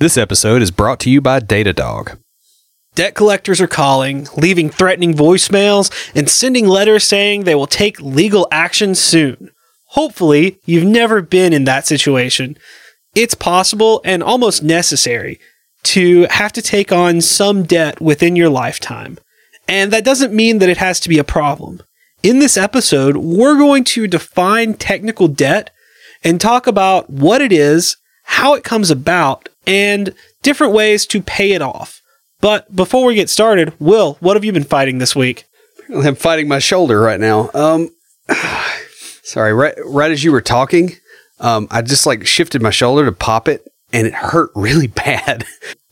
This episode is brought to you by Datadog. Debt collectors are calling, leaving threatening voicemails, and sending letters saying they will take legal action soon. Hopefully, you've never been in that situation. It's possible and almost necessary to have to take on some debt within your lifetime. And that doesn't mean that it has to be a problem. In this episode, we're going to define technical debt and talk about what it is, how it comes about, and different ways to pay it off. But before we get started, Will, what have you been fighting this week? I'm fighting my shoulder right now. Um, sorry, right, right as you were talking, um, I just like shifted my shoulder to pop it, and it hurt really bad.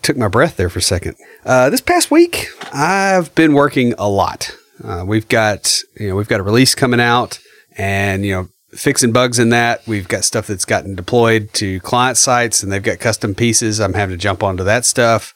Took my breath there for a second. Uh, this past week, I've been working a lot. Uh, we've got you know we've got a release coming out, and you know fixing bugs in that. We've got stuff that's gotten deployed to client sites and they've got custom pieces. I'm having to jump onto that stuff.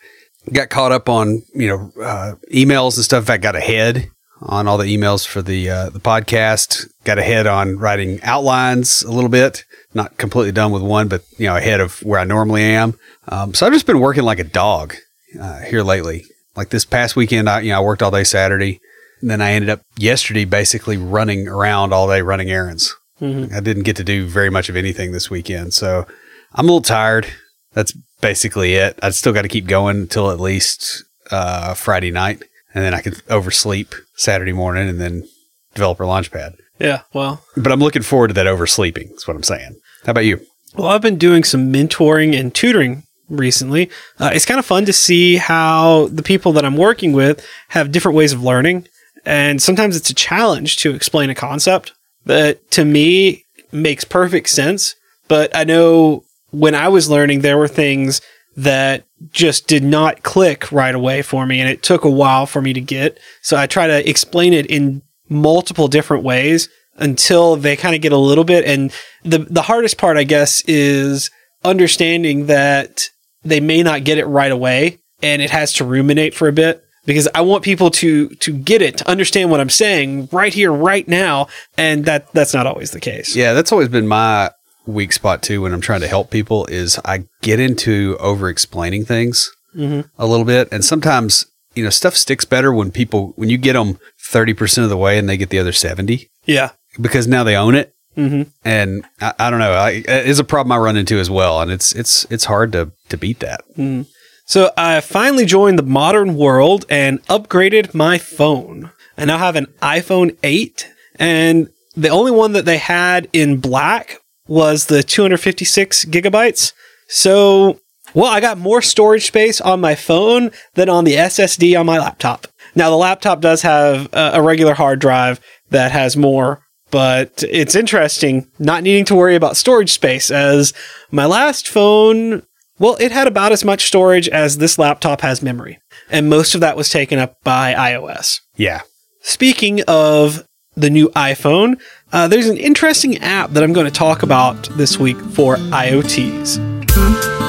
Got caught up on, you know, uh, emails and stuff. I got ahead on all the emails for the, uh, the podcast. Got ahead on writing outlines a little bit. Not completely done with one, but, you know, ahead of where I normally am. Um, so I've just been working like a dog, uh, here lately. Like this past weekend, I, you know, I worked all day Saturday. And then I ended up yesterday basically running around all day running errands. Mm-hmm. I didn't get to do very much of anything this weekend, so I'm a little tired. That's basically it. I still got to keep going until at least uh, Friday night, and then I can oversleep Saturday morning, and then developer launchpad. Yeah, well, but I'm looking forward to that oversleeping. Is what I'm saying. How about you? Well, I've been doing some mentoring and tutoring recently. Uh, it's kind of fun to see how the people that I'm working with have different ways of learning. And sometimes it's a challenge to explain a concept that to me makes perfect sense. But I know when I was learning, there were things that just did not click right away for me. And it took a while for me to get. So I try to explain it in multiple different ways until they kind of get a little bit. And the, the hardest part, I guess, is understanding that they may not get it right away and it has to ruminate for a bit because I want people to to get it, to understand what I'm saying right here, right now, and that that's not always the case. Yeah, that's always been my weak spot too when I'm trying to help people is I get into over explaining things mm-hmm. a little bit, and sometimes you know stuff sticks better when people when you get them thirty percent of the way and they get the other seventy. Yeah, because now they own it. Mm-hmm. And I, I, don't know, I, it's a problem I run into as well, and it's it's it's hard to to beat that. Mm. So I finally joined the modern world and upgraded my phone. I now have an iPhone 8 and the only one that they had in black was the 256 gigabytes. So, well, I got more storage space on my phone than on the SSD on my laptop. Now, the laptop does have a regular hard drive that has more, but it's interesting not needing to worry about storage space as my last phone well, it had about as much storage as this laptop has memory, and most of that was taken up by iOS. Yeah. Speaking of the new iPhone, uh, there's an interesting app that I'm going to talk about this week for IoTs.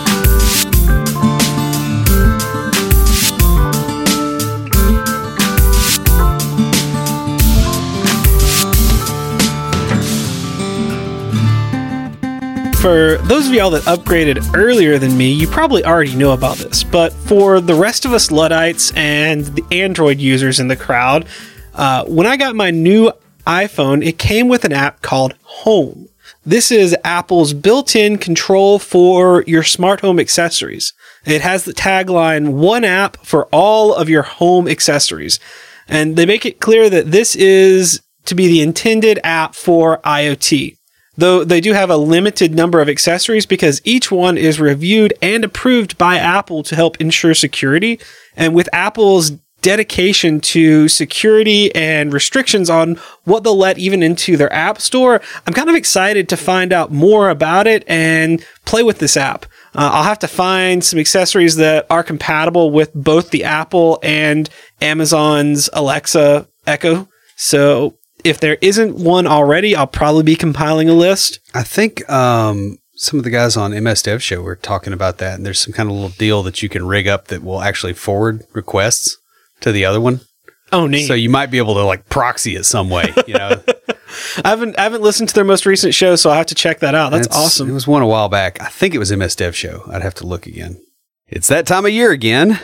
For those of y'all that upgraded earlier than me, you probably already know about this. But for the rest of us Luddites and the Android users in the crowd, uh, when I got my new iPhone, it came with an app called Home. This is Apple's built in control for your smart home accessories. It has the tagline, one app for all of your home accessories. And they make it clear that this is to be the intended app for IoT though they do have a limited number of accessories because each one is reviewed and approved by Apple to help ensure security. And with Apple's dedication to security and restrictions on what they'll let even into their app store, I'm kind of excited to find out more about it and play with this app. Uh, I'll have to find some accessories that are compatible with both the Apple and Amazon's Alexa Echo. So if there isn't one already, I'll probably be compiling a list. I think um, some of the guys on MS Dev Show were talking about that, and there's some kind of little deal that you can rig up that will actually forward requests to the other one. Oh, neat. So you might be able to like proxy it some way. You know, I haven't I haven't listened to their most recent show, so I'll have to check that out. That's awesome. It was one a while back. I think it was MS Dev Show. I'd have to look again. It's that time of year again.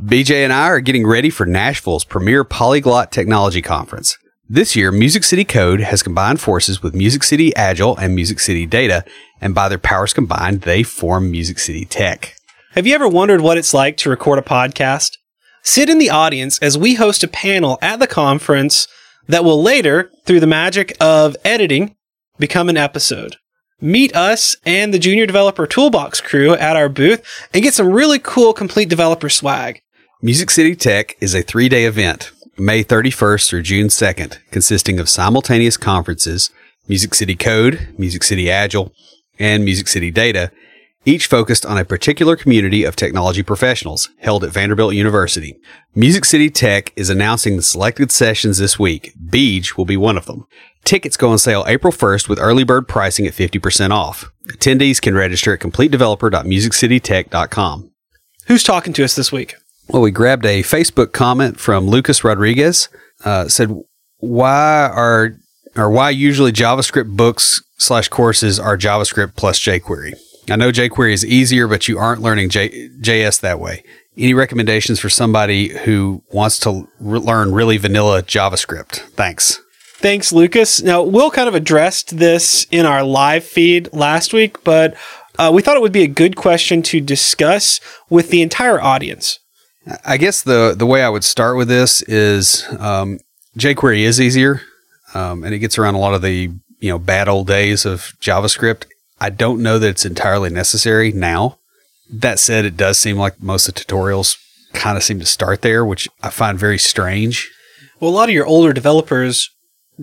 BJ and I are getting ready for Nashville's premier polyglot technology conference. This year, Music City Code has combined forces with Music City Agile and Music City Data, and by their powers combined, they form Music City Tech. Have you ever wondered what it's like to record a podcast? Sit in the audience as we host a panel at the conference that will later, through the magic of editing, become an episode. Meet us and the Junior Developer Toolbox crew at our booth and get some really cool complete developer swag. Music City Tech is a three day event, May 31st through June 2nd, consisting of simultaneous conferences Music City Code, Music City Agile, and Music City Data, each focused on a particular community of technology professionals held at Vanderbilt University. Music City Tech is announcing the selected sessions this week. Beej will be one of them. Tickets go on sale April 1st with early bird pricing at 50% off. Attendees can register at completedeveloper.musiccitytech.com. Who's talking to us this week? Well, we grabbed a Facebook comment from Lucas Rodriguez. Uh, said, "Why are or why usually JavaScript books slash courses are JavaScript plus jQuery? I know jQuery is easier, but you aren't learning J- JS that way. Any recommendations for somebody who wants to re- learn really vanilla JavaScript? Thanks." Thanks, Lucas. Now, Will kind of addressed this in our live feed last week, but uh, we thought it would be a good question to discuss with the entire audience. I guess the the way I would start with this is um, jQuery is easier, um, and it gets around a lot of the you know bad old days of JavaScript. I don't know that it's entirely necessary now. That said, it does seem like most of the tutorials kind of seem to start there, which I find very strange. Well, a lot of your older developers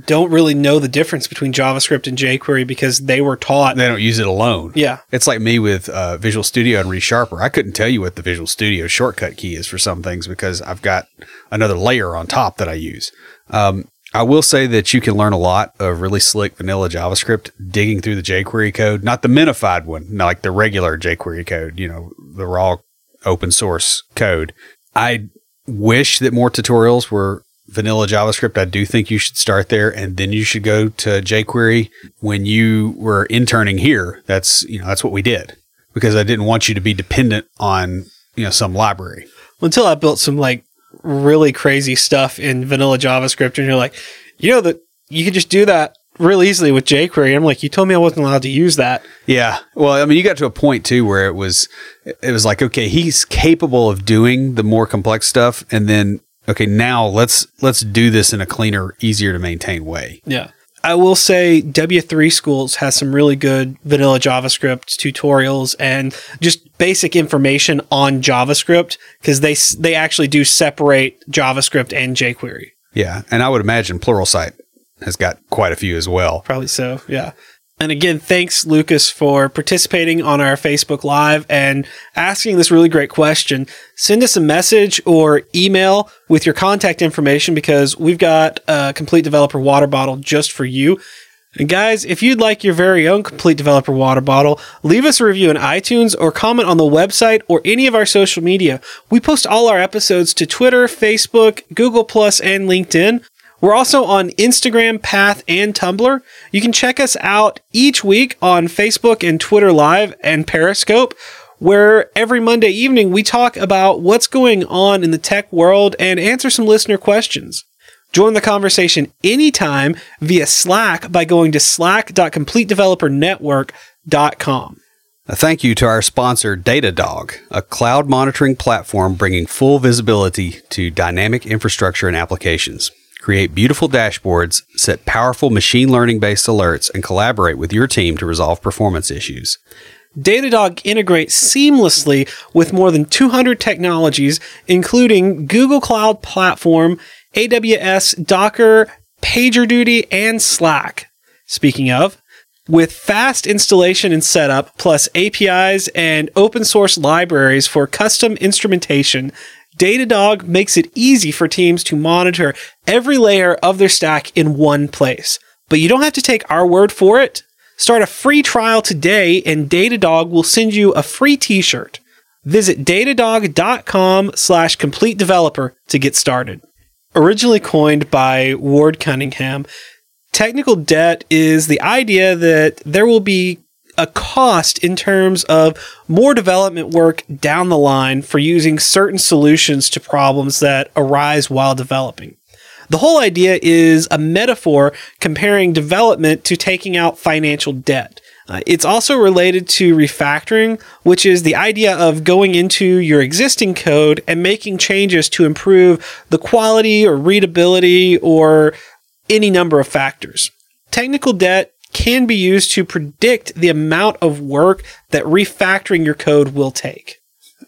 don't really know the difference between JavaScript and jQuery because they were taught. They don't use it alone. Yeah. It's like me with uh, Visual Studio and ReSharper. I couldn't tell you what the Visual Studio shortcut key is for some things because I've got another layer on top that I use. Um, I will say that you can learn a lot of really slick vanilla JavaScript digging through the jQuery code, not the minified one, not like the regular jQuery code, you know, the raw open source code. I wish that more tutorials were vanilla JavaScript. I do think you should start there and then you should go to jQuery when you were interning here. That's, you know, that's what we did because I didn't want you to be dependent on, you know, some library. Until I built some like really crazy stuff in vanilla JavaScript, and you're like, you know that you could just do that real easily with jQuery. I'm like, you told me I wasn't allowed to use that. Yeah. Well, I mean, you got to a point too where it was, it was like, okay, he's capable of doing the more complex stuff. And then, okay, now let's, let's do this in a cleaner, easier to maintain way. Yeah. I will say W3 Schools has some really good vanilla JavaScript tutorials and just basic information on JavaScript because they they actually do separate JavaScript and jQuery. Yeah. And I would imagine Pluralsight has got quite a few as well. Probably so, yeah. And again, thanks, Lucas, for participating on our Facebook Live and asking this really great question. Send us a message or email with your contact information because we've got a complete developer water bottle just for you. And guys, if you'd like your very own complete developer water bottle, leave us a review in iTunes or comment on the website or any of our social media. We post all our episodes to Twitter, Facebook, Google Plus, and LinkedIn. We're also on Instagram, Path, and Tumblr. You can check us out each week on Facebook and Twitter Live and Periscope, where every Monday evening we talk about what's going on in the tech world and answer some listener questions. Join the conversation anytime via Slack by going to slack.completedevelopernetwork.com. A thank you to our sponsor, Datadog, a cloud monitoring platform bringing full visibility to dynamic infrastructure and applications. Create beautiful dashboards, set powerful machine learning based alerts, and collaborate with your team to resolve performance issues. Datadog integrates seamlessly with more than 200 technologies, including Google Cloud Platform, AWS, Docker, PagerDuty, and Slack. Speaking of, With fast installation and setup, plus APIs and open source libraries for custom instrumentation, Datadog makes it easy for teams to monitor every layer of their stack in one place. But you don't have to take our word for it. Start a free trial today and Datadog will send you a free t-shirt. Visit datadog.com slash complete developer to get started. Originally coined by Ward Cunningham, technical debt is the idea that there will be a cost in terms of more development work down the line for using certain solutions to problems that arise while developing. The whole idea is a metaphor comparing development to taking out financial debt. Uh, it's also related to refactoring, which is the idea of going into your existing code and making changes to improve the quality or readability or any number of factors. Technical debt can be used to predict the amount of work that refactoring your code will take.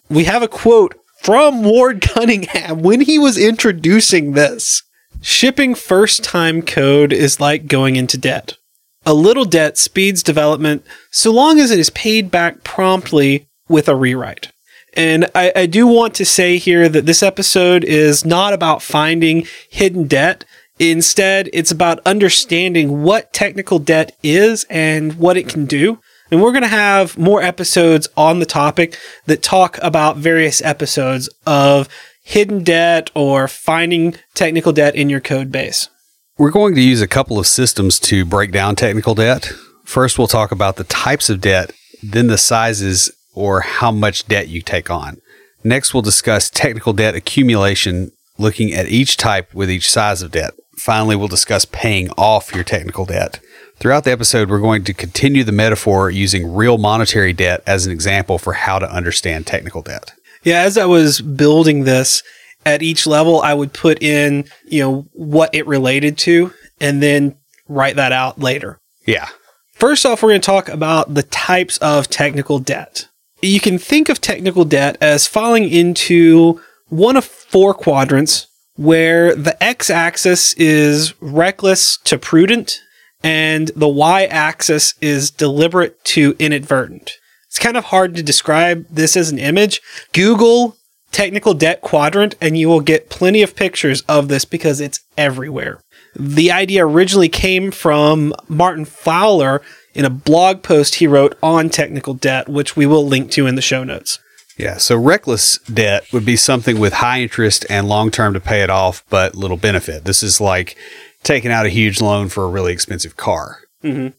We have a quote from Ward Cunningham when he was introducing this. Shipping first time code is like going into debt. A little debt speeds development so long as it is paid back promptly with a rewrite. And I, I, do want to say here that this episode is not about finding hidden debt. Instead, it's about understanding what technical debt is and what it can do. And we're going to have more episodes on the topic that talk about various episodes of hidden debt or finding technical debt in your code base. We're going to use a couple of systems to break down technical debt. First, we'll talk about the types of debt, then the sizes or how much debt you take on. Next, we'll discuss technical debt accumulation, looking at each type with each size of debt. Finally, we'll discuss paying off your technical debt. Throughout the episode, we're going to continue the metaphor using real monetary debt as an example for how to understand technical debt. Yeah, as I was building this, at each level, I would put in, you know, what it related to and then write that out later. Yeah. First off, we're going to talk about the types of technical debt. You can think of technical debt as falling into one of four quadrants where the x axis is reckless to prudent and the y axis is deliberate to inadvertent. It's kind of hard to describe this as an image. Google technical debt quadrant and you will get plenty of pictures of this because it's everywhere. The idea originally came from Martin Fowler in a blog post he wrote on technical debt, which we will link to in the show notes. Yeah, so reckless debt would be something with high interest and long term to pay it off, but little benefit. This is like taking out a huge loan for a really expensive car. Mm-hmm.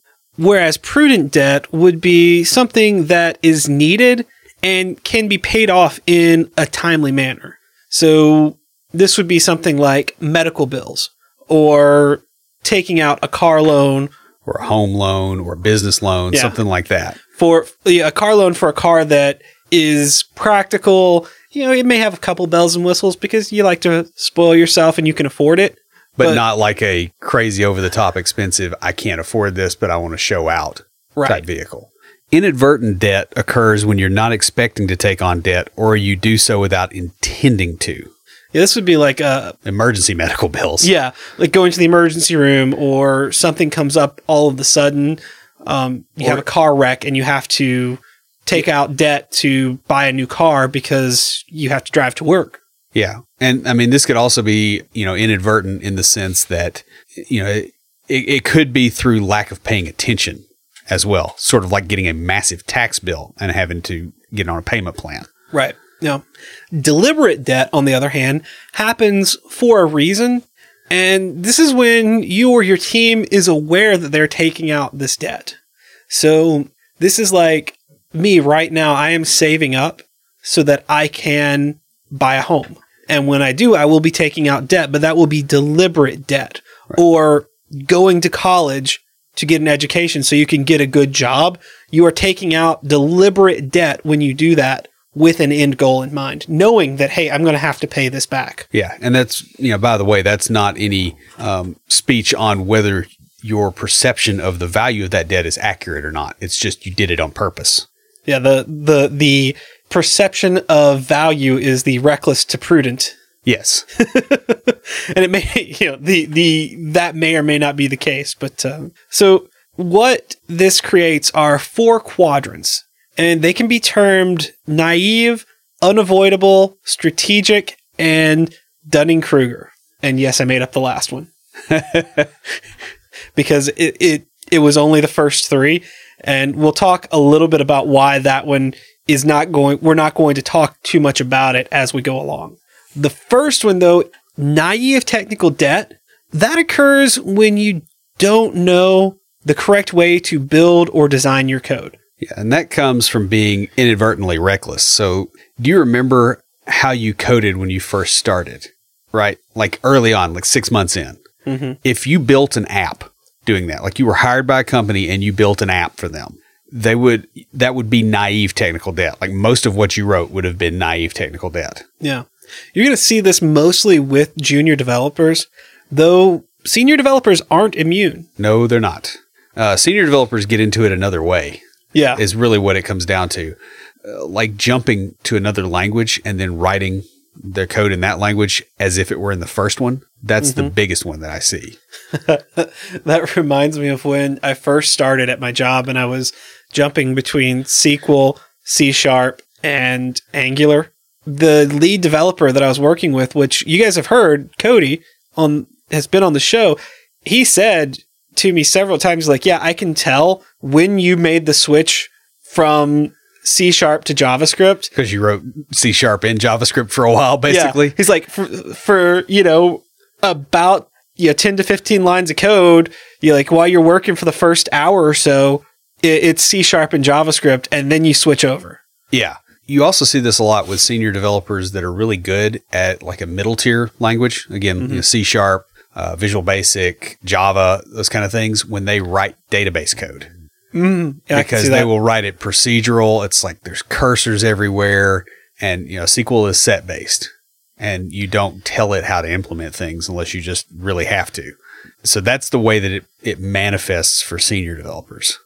Whereas prudent debt would be something that is needed and can be paid off in a timely manner. So this would be something like medical bills or taking out a car loan or a home loan or a business loan, yeah. something like that. For yeah, a car loan for a car that is practical, you know, it may have a couple bells and whistles because you like to spoil yourself and you can afford it but, but not like a crazy over the top expensive, I can't afford this, but I want to show out right. type vehicle. Inadvertent debt occurs when you're not expecting to take on debt or you do so without intending to. Yeah, this would be like uh, emergency medical bills. Yeah, like going to the emergency room or something comes up all of a sudden. Um, you or, have a car wreck and you have to take out debt to buy a new car because you have to drive to work. Yeah. And I mean, this could also be, you know, inadvertent in the sense that, you know, it, it could be through lack of paying attention as well, sort of like getting a massive tax bill and having to get on a payment plan. Right. Now, deliberate debt, on the other hand, happens for a reason. And this is when you or your team is aware that they're taking out this debt. So this is like me right now. I am saving up so that I can buy a home. And when I do, I will be taking out debt, but that will be deliberate debt right. or going to college to get an education so you can get a good job. You are taking out deliberate debt when you do that with an end goal in mind, knowing that, hey, I'm going to have to pay this back. Yeah. And that's, you know, by the way, that's not any um, speech on whether your perception of the value of that debt is accurate or not. It's just you did it on purpose. Yeah. The, the, the perception of value is the reckless to prudent. Yes. and it may, you know, the, the, that may or may not be the case. But, um, so what this creates are four quadrants, and they can be termed naive, unavoidable, strategic, and Dunning Kruger. And yes, I made up the last one because it, it it was only the first three, and we'll talk a little bit about why that one is not going. We're not going to talk too much about it as we go along. The first one, though, naive technical debt, that occurs when you don't know the correct way to build or design your code. Yeah, and that comes from being inadvertently reckless. So, do you remember how you coded when you first started? Right? Like early on, like six months in. Mhm. If you built an app doing that, like you were hired by a company and you built an app for them, they would, that would be naive technical debt. Like most of what you wrote would have been naive technical debt. Yeah. You're going to see this mostly with junior developers, though senior developers aren't immune. No, they're not. Uh, senior developers get into it another way. Yeah. is really what it comes down to. Uh, like jumping to another language and then writing their code in that language as if it were in the first one. That's the mm-hmm. biggest one that I see. that reminds me of when I first started at my job and I was jumping between SQL, C Sharp, and Angular. The lead developer that I was working with, which you guys have heard, Cody, on has been on the show, he said to me several times, like, yeah, I can tell when you made the switch from C Sharp to JavaScript. Because you wrote C sharp in JavaScript for a while, basically. Yeah. He's like, for, for, you know, about you know, 10 to 15 lines of code, you like while you're working for the first hour or so, it, it's C sharp and JavaScript, and then you switch over. Yeah. You also see this a lot with senior developers that are really good at like a middle tier language. Again, you know, C sharp, uh, Visual Basic, Java, those kind of things when they write database code. Mm, yeah, because they will write it procedural. It's like there's cursors everywhere, and you know SQL is set based, and you don't tell it how to implement things unless you just really have to. So that's the way that it, it manifests for senior developers.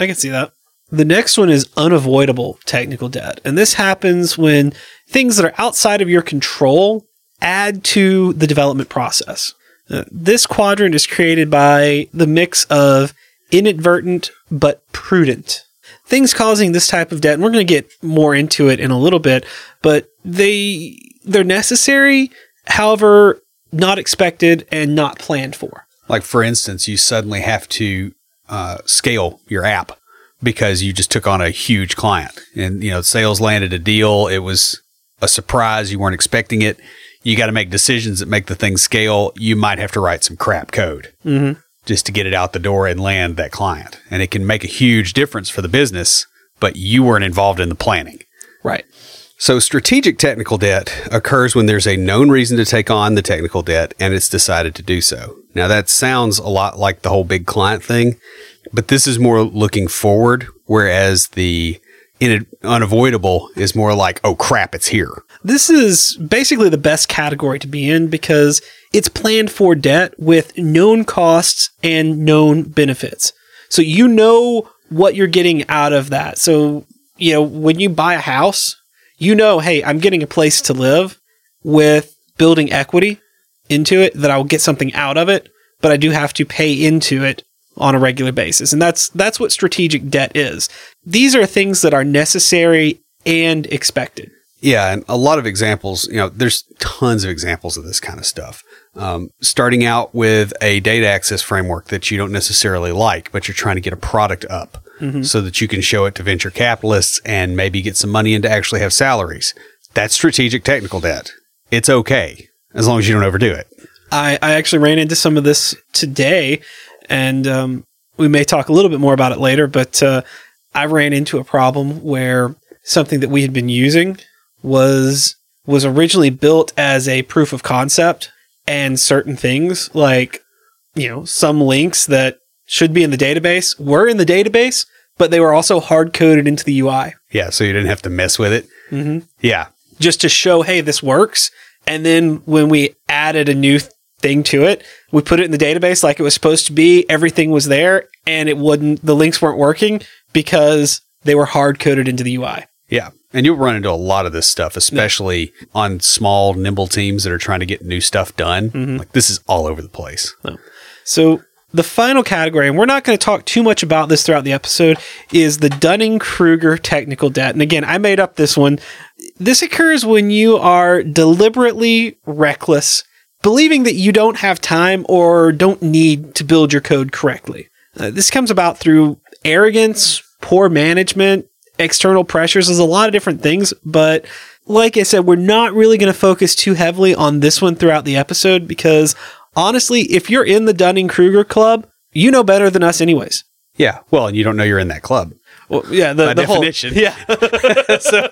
I can see that. The next one is unavoidable technical debt. And this happens when things that are outside of your control add to the development process. Uh, this quadrant is created by the mix of inadvertent but prudent. Things causing this type of debt, and we're going to get more into it in a little bit, but they they're necessary, however, not expected and not planned for. Like for instance, you suddenly have to uh, scale your app because you just took on a huge client, and you know sales landed a deal. It was a surprise; you weren't expecting it. You got to make decisions that make the thing scale. You might have to write some crap code Mm-hmm. Just to get it out the door and land that client, and it can make a huge difference for the business. But you weren't involved in the planning. Right. So, strategic technical debt occurs when there's a known reason to take on the technical debt and it's decided to do so. Now, that sounds a lot like the whole big client thing, but this is more looking forward, whereas the in- unavoidable is more like, oh crap, it's here. This is basically the best category to be in because it's planned for debt with known costs and known benefits. So you know what you're getting out of that. So, you know, when you buy a house, you know, hey, I'm getting a place to live with building equity into it that I will get something out of it, but I do have to pay into it on a regular basis. And that's that's what strategic debt is. These are things that are necessary and expected. Yeah, and a lot of examples, you know, there's tons of examples of this kind of stuff. Um, starting out with a data access framework that you don't necessarily like, but you're trying to get a product up so that you can show it to venture capitalists and maybe get some money in to actually have salaries. That's strategic technical debt. It's okay as long as you don't overdo it. I, I actually ran into some of this today, and um, we may talk a little bit more about it later. But uh, I ran into a problem where something that we had been using was was originally built as a proof of concept, and certain things like you know some links that should be in the database were in the database, but they were also hard coded into the UI Yeah, so you didn't have to mess with it. Mhm. Yeah, just to show, hey, this works. And then when we added a new th- thing to it, we put it in the database like it was supposed to be. Everything was there, and it wouldn't. The links weren't working because they were hard coded into the UI. yeah. And you'll run into a lot of this stuff, especially on small, nimble teams that are trying to get new stuff done. Like this is all over the place. So The final category, and we're not going to talk too much about this throughout the episode, is the Dunning Kruger technical debt. And again, I made up this one. This occurs when you are deliberately reckless, believing that you don't have time or don't need to build your code correctly. Uh, this comes about through arrogance, poor management, external pressures. There's a lot of different things, but like I said, we're not really going to focus too heavily on this one throughout the episode because honestly, if you're in the Dunning Kruger club, you know better than us, anyways. Yeah. Well, and you don't know you're in that club. Well, yeah, the, By the definition. Whole, yeah. so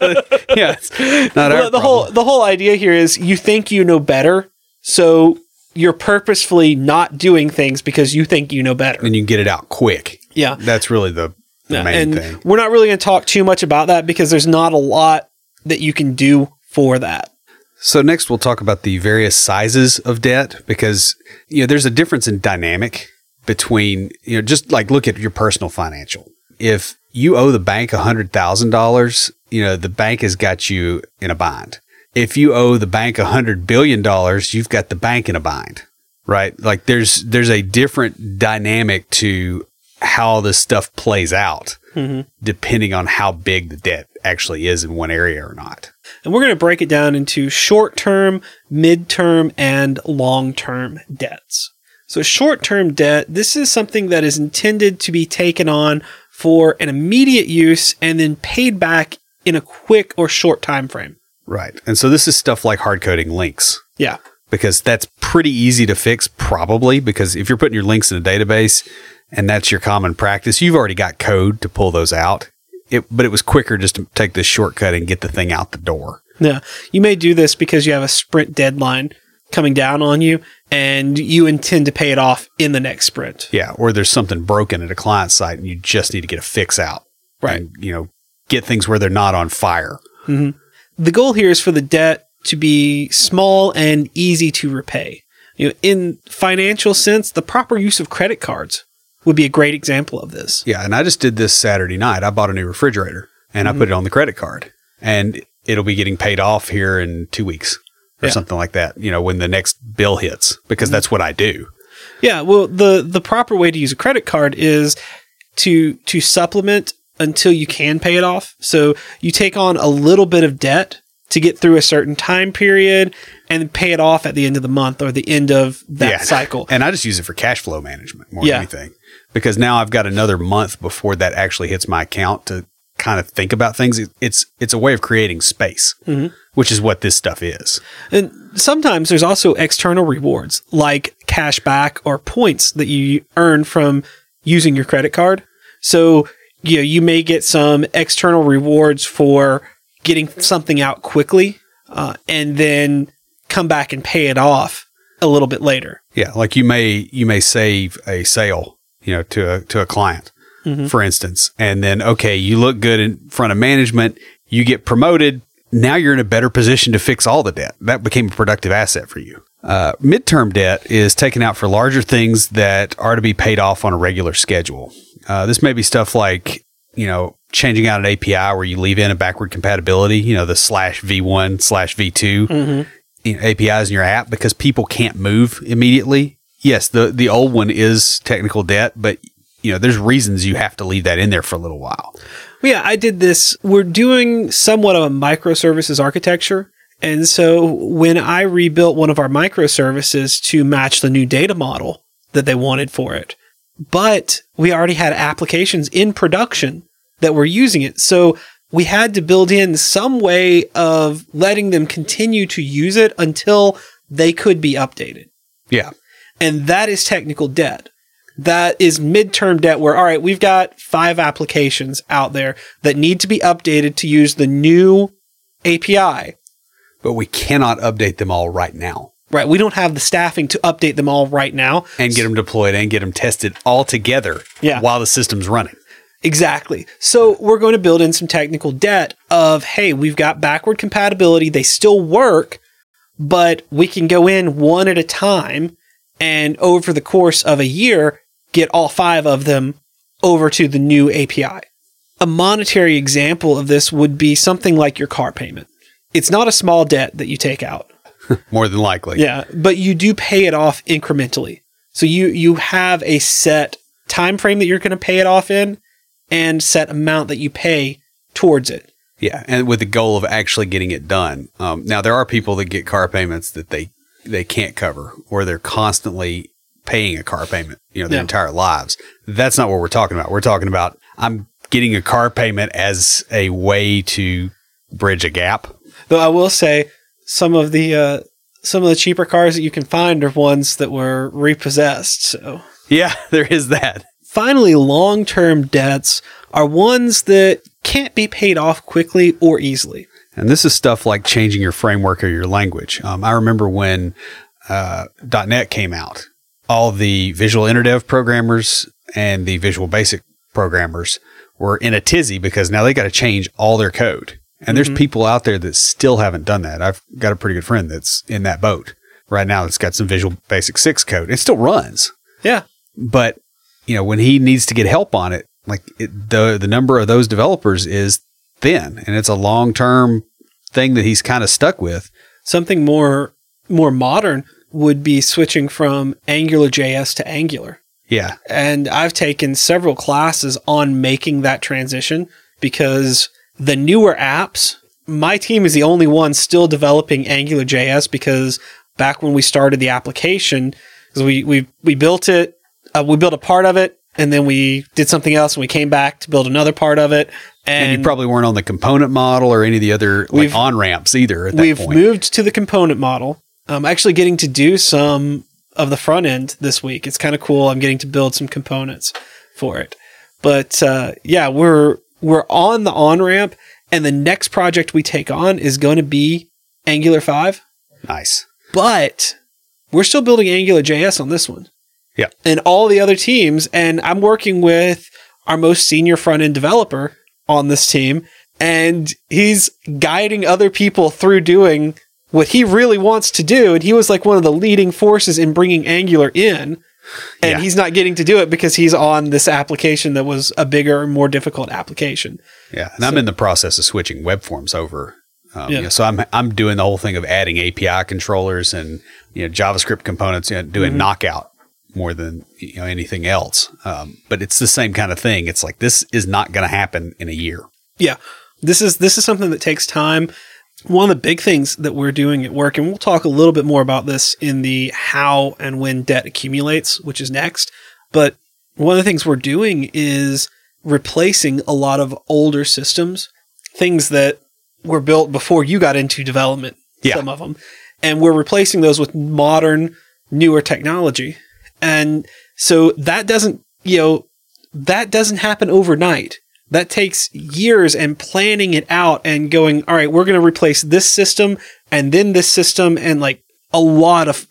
Yeah. It's not our the, whole the whole idea here is you think you know better, so you're purposefully not doing things because you think you know better. and you can get it out quick. Yeah. That's really the, the main and thing. we're not really going to talk too much about that because there's not a lot that you can do for that. So next we'll talk about the various sizes of debt because you know there's a difference in dynamic between you know just like look at your personal financial. If you owe the bank $100,000, you know the bank has got you in a bind. If you owe the bank $100 billion, you've got the bank in a bind. Right? Like there's there's a different dynamic to how this stuff plays out mm-hmm. depending on how big the debt actually is in one area or not. And we're going to break it down into short term, mid term, and long term debts. So, short term debt, this is something that is intended to be taken on for an immediate use and then paid back in a quick or short time frame. Right. And so this is stuff like hard coding links Yeah. because that's pretty easy to fix, probably, because if you're putting your links in a database and that's your common practice, you've already got code to pull those out. It, but it was quicker just to take this shortcut and get the thing out the door. Yeah. You may do this because you have a sprint deadline coming down on you and you intend to pay it off in the next sprint. Yeah. Or there's something broken at a client site and you just need to get a fix out. Right. And, you know, get things where they're not on fire. Mm-hmm. The goal here is for the debt to be small and easy to repay. You know, in financial sense, the proper use of credit cards would be a great example of this. Yeah, and I just did this Saturday night. I bought a new refrigerator and I put it mm-hmm. on the credit card, and it'll be getting paid off here in two weeks or Yeah. something like that. You know, when the next bill hits, because mm-hmm. that's what I do. Yeah, well, the the proper way to use a credit card is to to supplement until you can pay it off. So you take on a little bit of debt to get through a certain time period and pay it off at the end of the month or the end of that yeah. cycle. And I just use it for cash flow management more Yeah. than anything, because now I've got another month before that actually hits my account to kind of think about things. It's it's a way of creating space, which is what this stuff is. And sometimes there's also external rewards like cash back or points that you earn from using your credit card. So, you know, you may get some external rewards for getting something out quickly uh, and then come back and pay it off a little bit later. Yeah, like you may you may save a sale, you know, to a to a client, for instance, and then okay, you look good in front of management, you get promoted. Now you're in a better position to fix all the debt. That became a productive asset for you. Uh, midterm debt is taken out for larger things that are to be paid off on a regular schedule. Uh, this may be stuff like you know changing out an API where you leave in a backward compatibility, you know, the slash v1 slash v2 you know, APIs in your app because people can't move immediately. Yes, the the old one is technical debt, but you know, there's reasons you have to leave that in there for a little while. Well, yeah, I did this. We're doing somewhat of a microservices architecture. And so when I rebuilt one of our microservices to match the new data model that they wanted for it, but we already had applications in production that were using it. So we had to build in some way of letting them continue to use it until they could be updated. Yeah. And that is technical debt. That is midterm debt where, all right, we've got five applications out there that need to be updated to use the new API. But we cannot update them all right now Right. We don't have the staffing to update them all right now. and get them deployed and get them tested all together Yeah. while the system's running. Exactly. So we're going to build in some technical debt of, hey, we've got backward compatibility. They still work, but we can go in one at a time and over the course of a year, get all five of them over to the new API. A monetary example of this would be something like your car payment. It's not a small debt that you take out. More than likely. Yeah, but you do pay it off incrementally. So you you have a set time frame that you're going to pay it off in and set amount that you pay towards it. Yeah, and with the goal of actually getting it done. Um, now there are people that get car payments that they they can't cover, or they're constantly paying a car payment, you know, their Yeah. entire lives. That's not what we're talking about. We're talking about I'm getting a car payment as a way to bridge a gap. Though I will say some of the uh, some of the cheaper cars that you can find are ones that were repossessed. So Yeah, there is that. finally, long term debts are ones that can't be paid off quickly or easily. And this is stuff like changing your framework or your language. Um, I remember when uh, .NET came out, all the Visual InterDev programmers and the Visual Basic programmers were in a tizzy because now they got to change all their code. And there's people out there that still haven't done that. I've got a pretty good friend that's in that boat right now that's got some Visual Basic 6 code. It still runs Yeah. but you know when he needs to get help on it like it, the the number of those developers is thin and it's a long term thing that he's kind of stuck with Something more more modern would be switching from Angular JS to Angular. yeah And I've taken several classes on making that transition because the newer apps, my team is the only one still developing Angular JS because back when we started the application, 'cause we, we, we built it, uh, we built a part of it, and then we did something else and we came back to build another part of it. And, And, you probably weren't on the component model or any of the other like on ramps either at that we've point moved to the component model. I'm actually getting to do some of the front end this week. It's kind of cool. I'm getting to build some components for it. But uh, yeah, we're we're on the on ramp, and the next project we take on is going to be Angular five. nice But we're still building Angular JS on this one. Yeah. And all the other teams, and I'm working with our most senior front end developer on this team, and he's guiding other people through doing what he really wants to do. And he was like one of the leading forces in bringing Angular in. And Yeah. he's not getting to do it because he's on this application that was a bigger and more difficult application. yeah and i'm in the process of switching web forms over um, Yeah. you know, so I'm I'm doing the whole thing of adding API controllers and you know JavaScript components, you know, doing Mm-hmm. knockout more than you know anything else. Um, but it's the same kind of thing. It's like this is not going to happen in a year. Yeah. This is this is something that takes time. One of the big things that we're doing at work, and we'll talk a little bit more about this in the how and when debt accumulates, which is next. But one of the things we're doing is replacing a lot of older systems, things that were built before you got into development, Yeah. some of them. And we're replacing those with modern, newer technology. And so that doesn't, you know, that doesn't happen overnight. That takes years and planning it out and going, all right, we're going to replace this system and then this system and like a lot of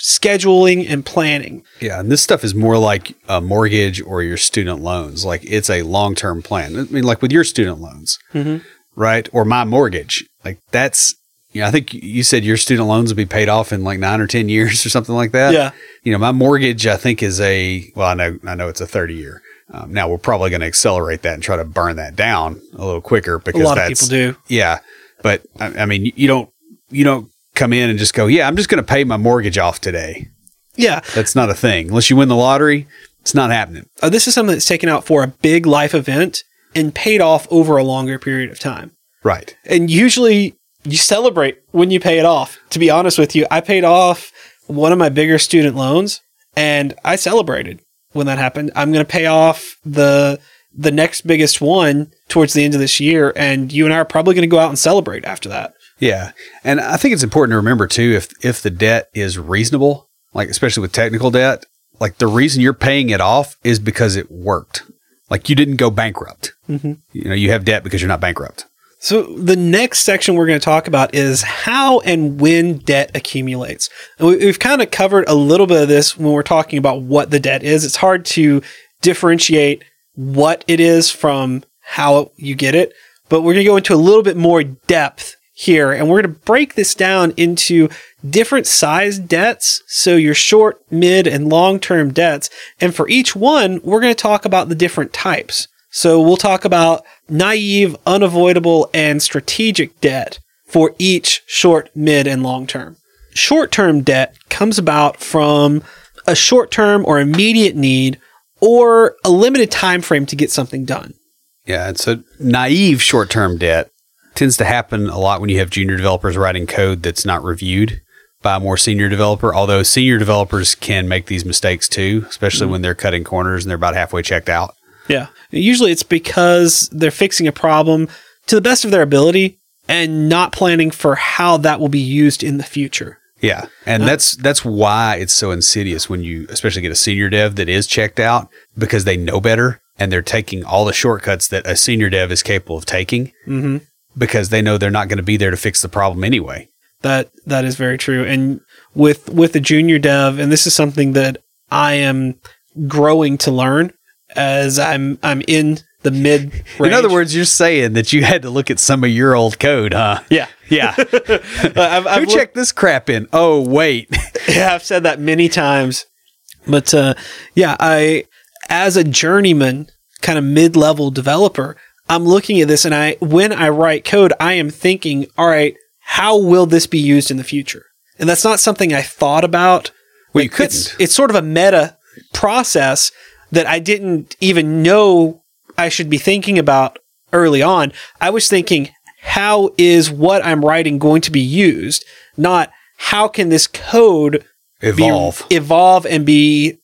scheduling and planning. Yeah, and this stuff is more like a mortgage or your student loans. Like it's a long term plan. I mean, like with your student loans, Mhm. right? Or my mortgage. Like that's, you know, I think you said your student loans will be paid off in like nine or 10 years or something like that. Yeah. You know, my mortgage, I think is a, well, I know, I know it's a 30 year. Um, now we're probably going to accelerate that and try to burn that down a little quicker because A lot of people do. yeah. But I, I mean, you don't, you don't come in and just go, yeah, I'm just going to pay my mortgage off today. Yeah. That's not a thing. Unless you win the lottery, it's not happening. Uh, this is something that's taken out for a big life event and paid off over a longer period of time. Right. And usually you celebrate when you pay it off. To be honest with you, I paid off one of my bigger student loans and I celebrated when that happened. I'm going to pay off the the next biggest one towards the end of this year and you and I are probably going to go out and celebrate after that. Yeah. And I think it's important to remember too if if the debt is reasonable, like especially with technical debt, like the reason you're paying it off is because it worked. Like you didn't go bankrupt. Mhm. You know, you have debt because you're not bankrupt. So the next section we're going to talk about is how and when debt accumulates. And we- we've kind of covered a little bit of this when we're talking about what the debt is. It's hard to differentiate what it is from how you get it, but we're going to go into a little bit more depth here and we're going to break this down into different size debts. So your short, mid, and long term debts. And for each one, we're going to talk about the different types. So we'll talk about naive, unavoidable, and strategic debt for each short, mid, and long term. Short term debt comes about from a short term or immediate need or a limited time frame to get something done. Yeah, it's a naive short term debt. Tends to happen a lot when you have junior developers writing code that's not reviewed by a more senior developer. Although senior developers can make these mistakes too, especially mm-hmm. when they're cutting corners and they're about halfway checked out. Yeah. Usually it's because they're fixing a problem to the best of their ability and not planning for how that will be used in the future. Yeah, and that's that's why it's so insidious when you especially get a senior dev that is checked out because they know better and they're taking all the shortcuts that a senior dev is capable of taking Mm-hmm. because they know they're not going to be there to fix the problem anyway. That that is very true. And with with a junior dev, and this is something that I am growing to learn as I'm I'm in the mid. In other words, you're saying that you had to look at some of your old code, huh? yeah, Yeah. I've, I've Who looked- checked this crap in? Oh, wait. yeah, I've said that many times. But uh, yeah, I as a journeyman, kind of mid-level developer, I'm looking at this and I when I write code, I am thinking, all right, how will this be used in the future? And that's not something I thought about. Well, Like, It's, couldn't. it's sort of a meta process that I didn't even know I should be thinking about early on. I was thinking, how is what I'm writing going to be used? Not how can this code Evolve. be, evolve and be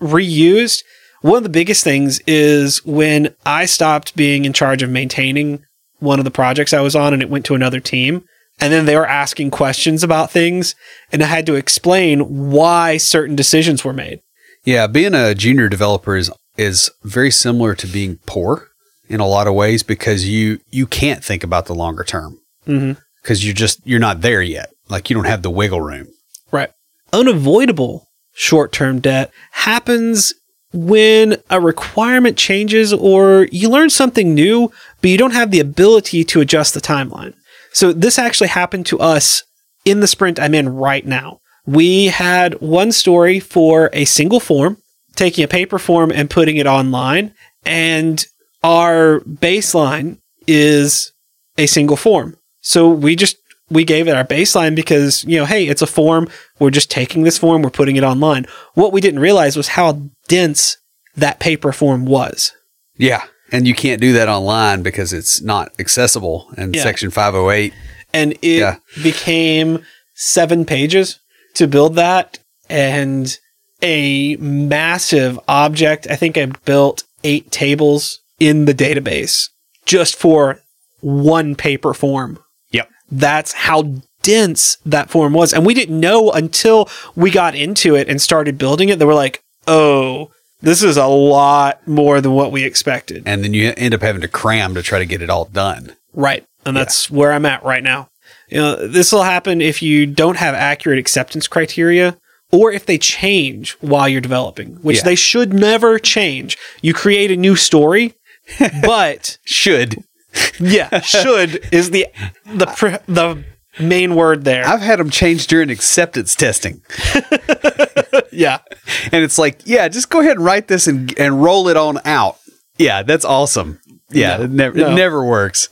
reused. One of the biggest things is when I stopped being in charge of maintaining one of the projects I was on and it went to another team. And then they were asking questions about things and I had to explain why certain decisions were made. Yeah, being a junior developer is is very similar to being poor in a lot of ways because you you can't think about the longer term Mm-hmm. because you're just you're not there yet. Like you don't have the wiggle room. Right. Unavoidable short term debt happens when a requirement changes or you learn something new, but you don't have the ability to adjust the timeline. So this actually happened to us in the sprint I'm in right now. We had one story for a single form, taking a paper form and putting it online, and our baseline is a single form. So we just we gave it our baseline because, you know, hey, it's a form. We're just taking this form, we're putting it online. What we didn't realize was how dense that paper form was. Yeah, and you can't do that online because it's not accessible in Yeah. Section 508. And it Yeah. became seven pages to build that and a massive object. I think I built eight tables in the database just for one paper form. Yep. That's how dense that form was. And we didn't know until we got into it and started building it that we're like, oh, this is a lot more than what we expected. And then you end up having to cram to try to get it all done. Right. And that's where I'm at right now. You know, this will happen if you don't have accurate acceptance criteria or if they change while you're developing, which Yeah. they should never change. You create a new story, but Should. yeah, should is the the pr- the main word there. I've had them change during acceptance testing. yeah. And it's like, yeah, just go ahead and write this and, and roll it on out. Yeah, that's awesome. Yeah, No, it, never, no. it never works.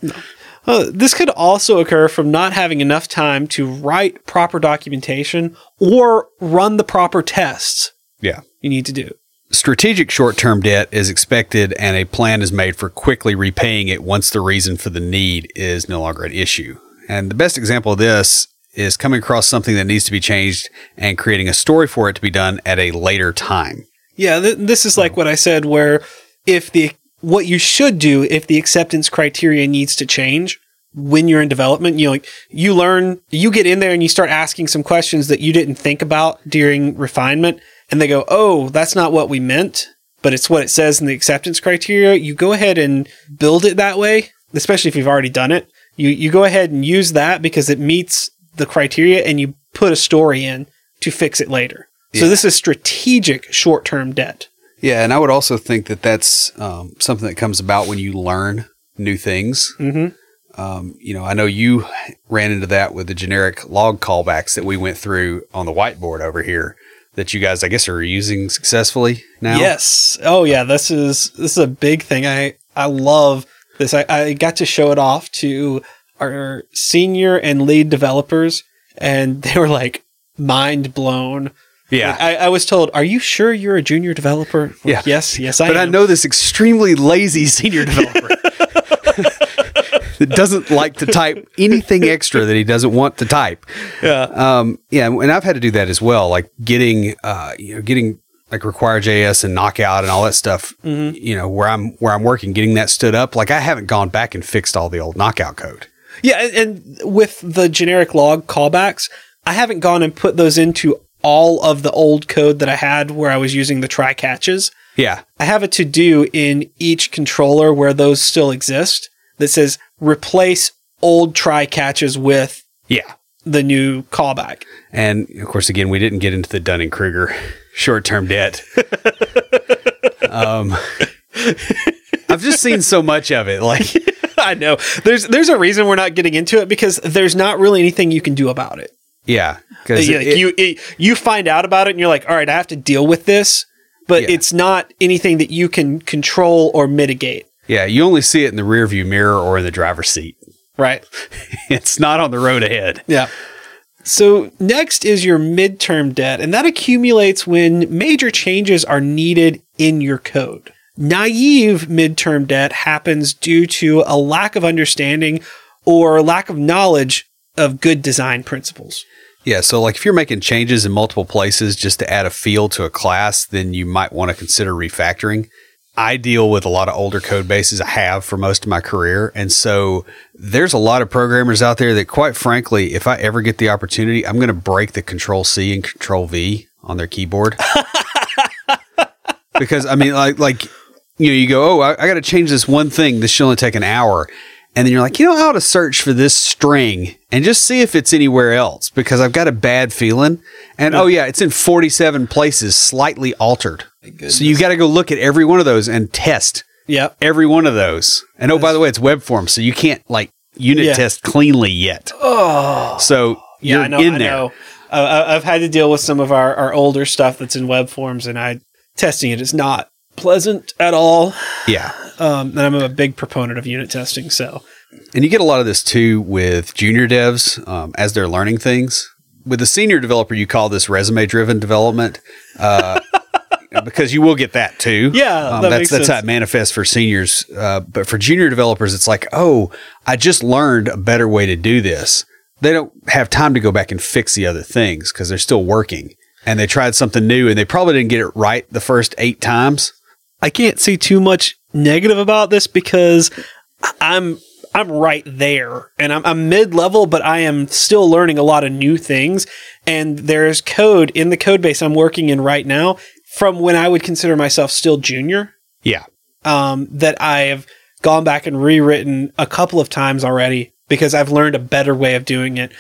Uh, this could also occur from not having enough time to write proper documentation or run the proper tests Yeah. you need to do. Strategic short term debt is expected and a plan is made for quickly repaying it once the reason for the need is no longer an issue. And the best example of this is coming across something that needs to be changed and creating a story for it to be done at a later time. Yeah, th- this is like what I said, where if the what you should do if the acceptance criteria needs to change when you're in development, you know, like you learn, you get in there and you start asking some questions that you didn't think about during refinement, and they go, "Oh, that's not what we meant." But it's what it says in the acceptance criteria. You go ahead and build it that way, especially if you've already done it. You you go ahead and use that because it meets the criteria, and you put a story in to fix it later. So this is strategic short-term debt. Yeah, and I would also think that that's um, something that comes about when you learn new things. Mm-hmm. Um, you know, I know you ran into that with the generic log callbacks that we went through on the whiteboard over here that you guys, I guess, are using successfully now. Yes. Oh yeah. This is this is a big thing. I I love this. I, I got to show it off to our senior and lead developers, and they were like mind blown Yeah. Like, I, I was told, "Are you sure you're a junior developer?" Like, Yeah. Yes. Yes, I but I know this extremely lazy senior developer that doesn't like to type anything extra that he doesn't want to type. Yeah. Um, yeah, and I've had to do that as well, like getting, uh, you know, getting like RequireJS and knockout and all that stuff. Mm-hmm. You know, where I'm where I'm working, getting that stood up. Like I haven't gone back and fixed all the old knockout code. Yeah, and, and with the generic log callbacks, I haven't gone and put those into all of the old code that I had where I was using the try catches. Yeah, I have a to do in each controller where those still exist that says replace old try catches with yeah. the new callback. And of course, again, we didn't get into the Dunning Kruger short term debt. um, I've just seen so much of it. Like, I know. There's there's a reason we're not getting into it because there's not really anything you can do about it. Yeah, because Yeah, like you it, you find out about it and you're like, all right, I have to deal with this, but Yeah. it's not anything that you can control or mitigate. yeah, you only see it in the rearview mirror or in the driver's seat. Right. It's not on the road ahead. Yeah. So next is your midterm debt, and that accumulates when major changes are needed in your code. Naive midterm debt happens due to a lack of understanding or lack of knowledge of good design principles. Yeah, so like if you're making changes in multiple places just to add a field to a class, then you might want to consider refactoring. I deal with a lot of older code bases. I have for most of my career. And so there's a lot of programmers out there that, quite frankly, if I ever get the opportunity, I'm going to break the control C and control V on their keyboard. because I mean, like, like, you know, you go, oh, I, I got to change this one thing. This should only take an hour. And then you're like, you know, I ought to search for this string and just see if it's anywhere else because I've got a bad feeling. And oh, yeah, it's in 47 places, slightly altered. So you got to go look at every one of those and test Yep. every one of those. And oh, by the way, it's web form, so you can't like unit Yeah. test cleanly yet. Oh. So Yeah, you're I know. in I there. know. Uh, I- I've had to deal with some of our, our older stuff that's in web forms, and I testing it is not pleasant at all. Yeah. Um, and I'm a big proponent of unit testing. So And you get a lot of this too with junior devs um, as they're learning things. With a senior developer, you call this resume driven development uh, because you will get that too. Yeah, um, that that's that's how it manifests for seniors. Uh, but for junior developers, it's like, oh, I just learned a better way to do this. They don't have time to go back and fix the other things because they're still working. And they tried something new and they probably didn't get it right the first eight times. I can't see too much negative about this because I'm I'm right there and I'm, I'm mid level, but I am still learning a lot of new things. And there's code in the code base I'm working in right now from when I would consider myself still junior Yeah. um, that I have gone back and rewritten a couple of times already because I've learned a better way of doing it.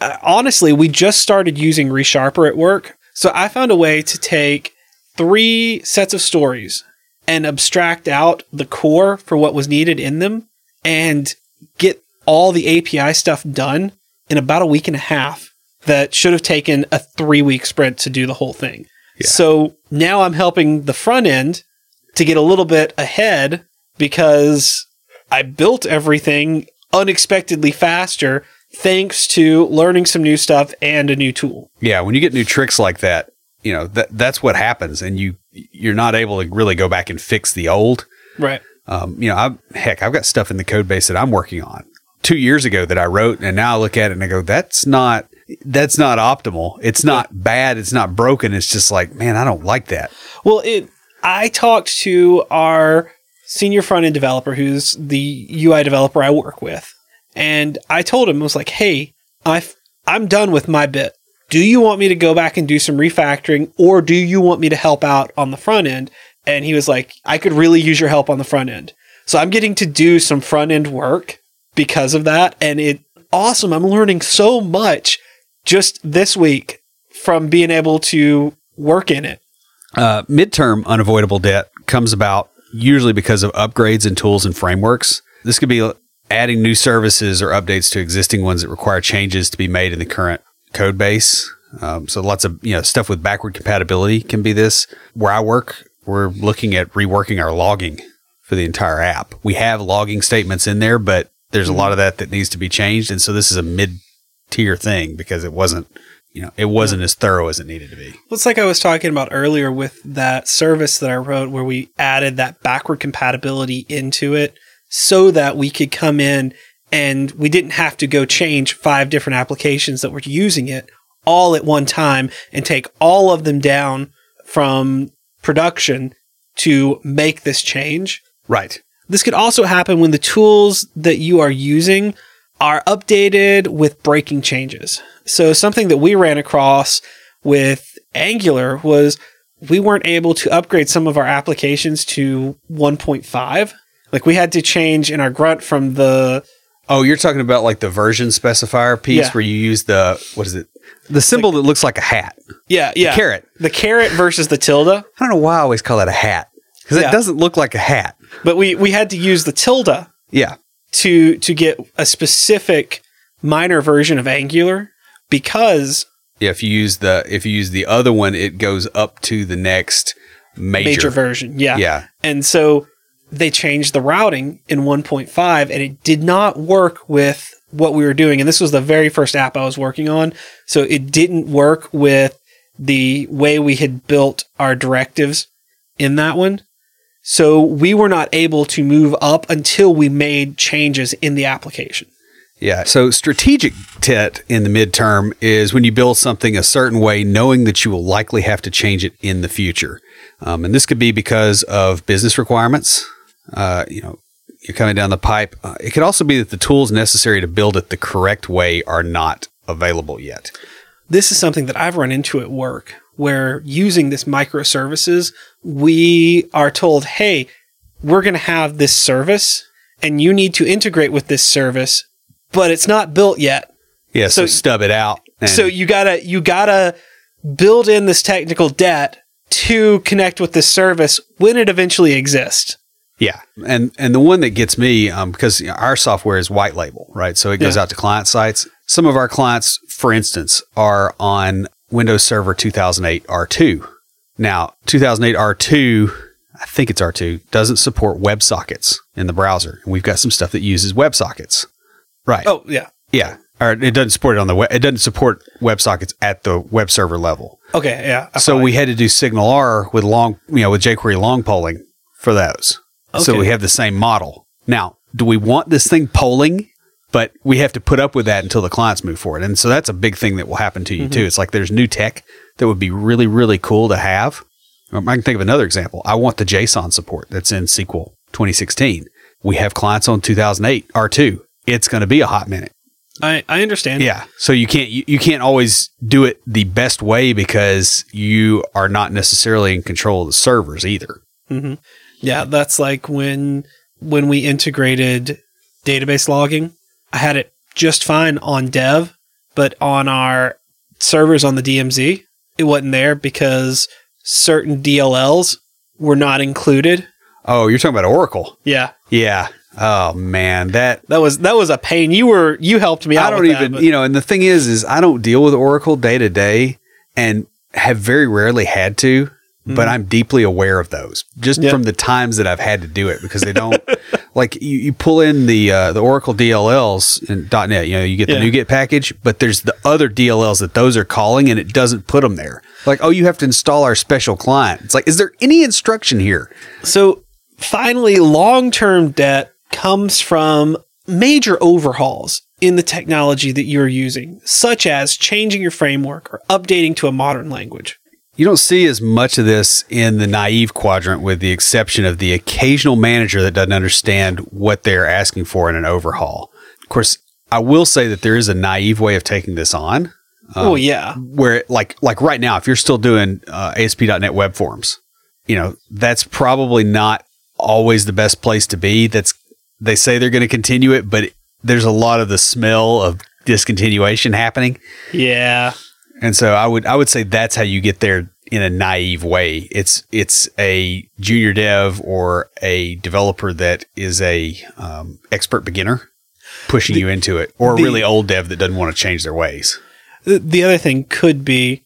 Uh, honestly, we just started using ReSharper at work. So I found a way to take three sets of stories and abstract out the core for what was needed in them and get all the API stuff done in about a week and a half that should have taken a three week sprint to do the whole thing. Yeah. So now I'm helping the front end to get a little bit ahead because I built everything unexpectedly faster thanks to learning some new stuff and a new tool. Yeah, when you get new tricks like that, you know that that's what happens, and you you're not able to really go back and fix the old. Right. Um, you know, I heck, I've got stuff in the code base that I'm working on two years ago that I wrote, and now I look at it and I go, that's not that's not optimal. It's not bad. It's not broken. It's just like, man, I don't like that. Well, it. I talked to our senior front end developer, who's the UI developer I work with, and I told him I was like, "Hey, I I'm done with my bit. Do you want me to go back and do some refactoring, or do you want me to help out on the front end?" And he was like, "I could really use your help on the front end." So I'm getting to do some front end work because of that, and it awesome. I'm learning so much just this week from being able to work in it. Uh, midterm unavoidable debt comes about usually because of upgrades in tools and frameworks. This could be adding new services or updates to existing ones that require changes to be made in the current code base. Um, so lots of you know stuff with backward compatibility can be this. Where I work, we're looking at reworking our logging for the entire app. We have logging statements in there, but there's a lot of that that needs to be changed, and so this is a mid tier thing because it wasn't you know, it wasn't as thorough as it needed to be. Well, it's like I was talking about earlier with that service that I wrote where we added that backward compatibility into it so that we could come in and we didn't have to go change five different applications that were using it all at one time and take all of them down from production to make this change. Right. This could also happen when the tools that you are using are updated with breaking changes. So something that we ran across with Angular was we weren't able to upgrade some of our applications to 1.5. Like we had to change in our grunt from the Oh, you're talking about like the version specifier piece Yeah. where you use the what is it? The symbol that looks like a hat. yeah yeah The Caret. the caret versus the tilde. I don't know why I always call that a hat because Yeah. it doesn't look like a hat. But we we had to use the tilde Yeah. to to get a specific minor version of Angular because If you use the if you use the other one, it goes up to the next major. major version. Yeah. Yeah. And so they changed the routing in 1.5 and it did not work with what we were doing. And this was the very first app I was working on. So it didn't work with the way we had built our directives in that one. So we were not able to move up until we made changes in the application. Yeah. So strategic tit in the midterm is when you build something a certain way, knowing that you will likely have to change it in the future. Um, and this could be because of business requirements. Uh, you know, you're coming down the pipe. Uh, it could also be that the tools necessary to build it the correct way are not available yet. this is something that I've run into at work where using this microservices, we are told, hey, we're going to have this service and you need to integrate with this service, but it's not built yet. Yeah. So, So- stub it out. so you gotta, you gotta build in this technical debt to connect with this service when it eventually exists. Yeah, and and the one that gets me um, because our software is white label, right? So it goes Yeah. out to client sites. Some of our clients, for instance, are on Windows Server 2008 R2. Now, 2008 R2, I think it's R2, doesn't support WebSockets in the browser, and we've got some stuff that uses WebSockets. Right. Oh, yeah. yeah. Or it doesn't support it on the web. It doesn't support WebSockets at the web server level. Okay. Yeah. I So follow we had to do SignalR with long, you know, with jQuery long polling for those. So we have the same model. Now, do we want this thing polling? But we have to put up with that until the clients move forward. And so that's a big thing that will happen to you Mm-hmm. too. It's like there's new tech that would be really, really cool to have. Um, I can think of another example. I want the JSON support that's in SQL 2016. We have clients on 2008 R2. It's going to be a hot minute. I, I understand. Yeah. So you can't you, you can't always do it the best way because you are not necessarily in control of the servers either. hmm Yeah, that's like when when we integrated database logging. I had it just fine on Dev, but on our servers on the DMZ, it wasn't there because certain DLLs were not included. Oh, you're talking about Oracle. Yeah, Yeah. Oh man, that that was that was a pain. You were you helped me out. I don't that, even but- you know, and the thing is is I don't deal with Oracle day to day and have very rarely had to, but I'm deeply aware of those just Mm-hmm. From the times that I've had to do it because they don't like you, you pull in the uh, the Oracle DLLs and .NET, you know, you get the Yeah. NuGet package, but there's the other DLLs that those are calling and it doesn't put them there. Like, oh, you have to install our special client. It's like, is there any instruction here? So finally, long term debt comes from major overhauls in the technology that you're using, such as changing your framework or updating to a modern language. You don't see as much of this in the naive quadrant, with the exception of the occasional manager that doesn't understand what they're asking for in an overhaul. Of course, I will say that there is a naive way of taking this on. oh yeah, where like like right now, if you're still doing uh, ASP.NET web forms, you know that's probably not always the best place to be. That's they say they're going to continue it, but there's a lot of the smell of discontinuation happening, yeah. And so I would I would say that's how you get there in a naive way. It's it's a junior dev or a developer that is a um, expert beginner pushing you into it, or the- a really old dev that doesn't want to change their ways. The, the other thing could be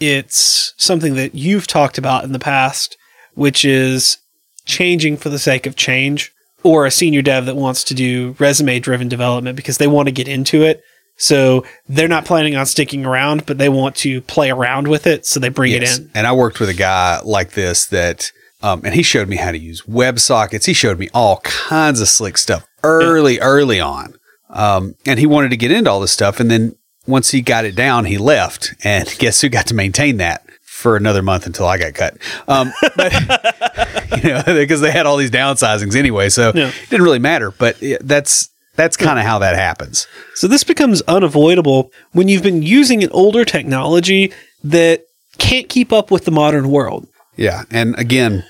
it's something that you've talked about in the past, which is changing for the sake of change, or a senior dev that wants to do resume driven development because they want to get into it So they're not planning on sticking around, but they want to play around with it. So they bring Yes. it in. And I worked with a guy like this that, um, and he showed me how to use WebSockets. He showed me all kinds of slick stuff early, early on. Um, and he wanted to get into all this stuff. And then once he got it down, he left. And guess who got to maintain that for another month until I got cut? Um, but, you know, because they had all these downsizings anyway. So Yeah. it didn't really matter. But that's, that's kind of how that happens. So this becomes unavoidable when you've been using an older technology that can't keep up with the modern world. Yeah. And again,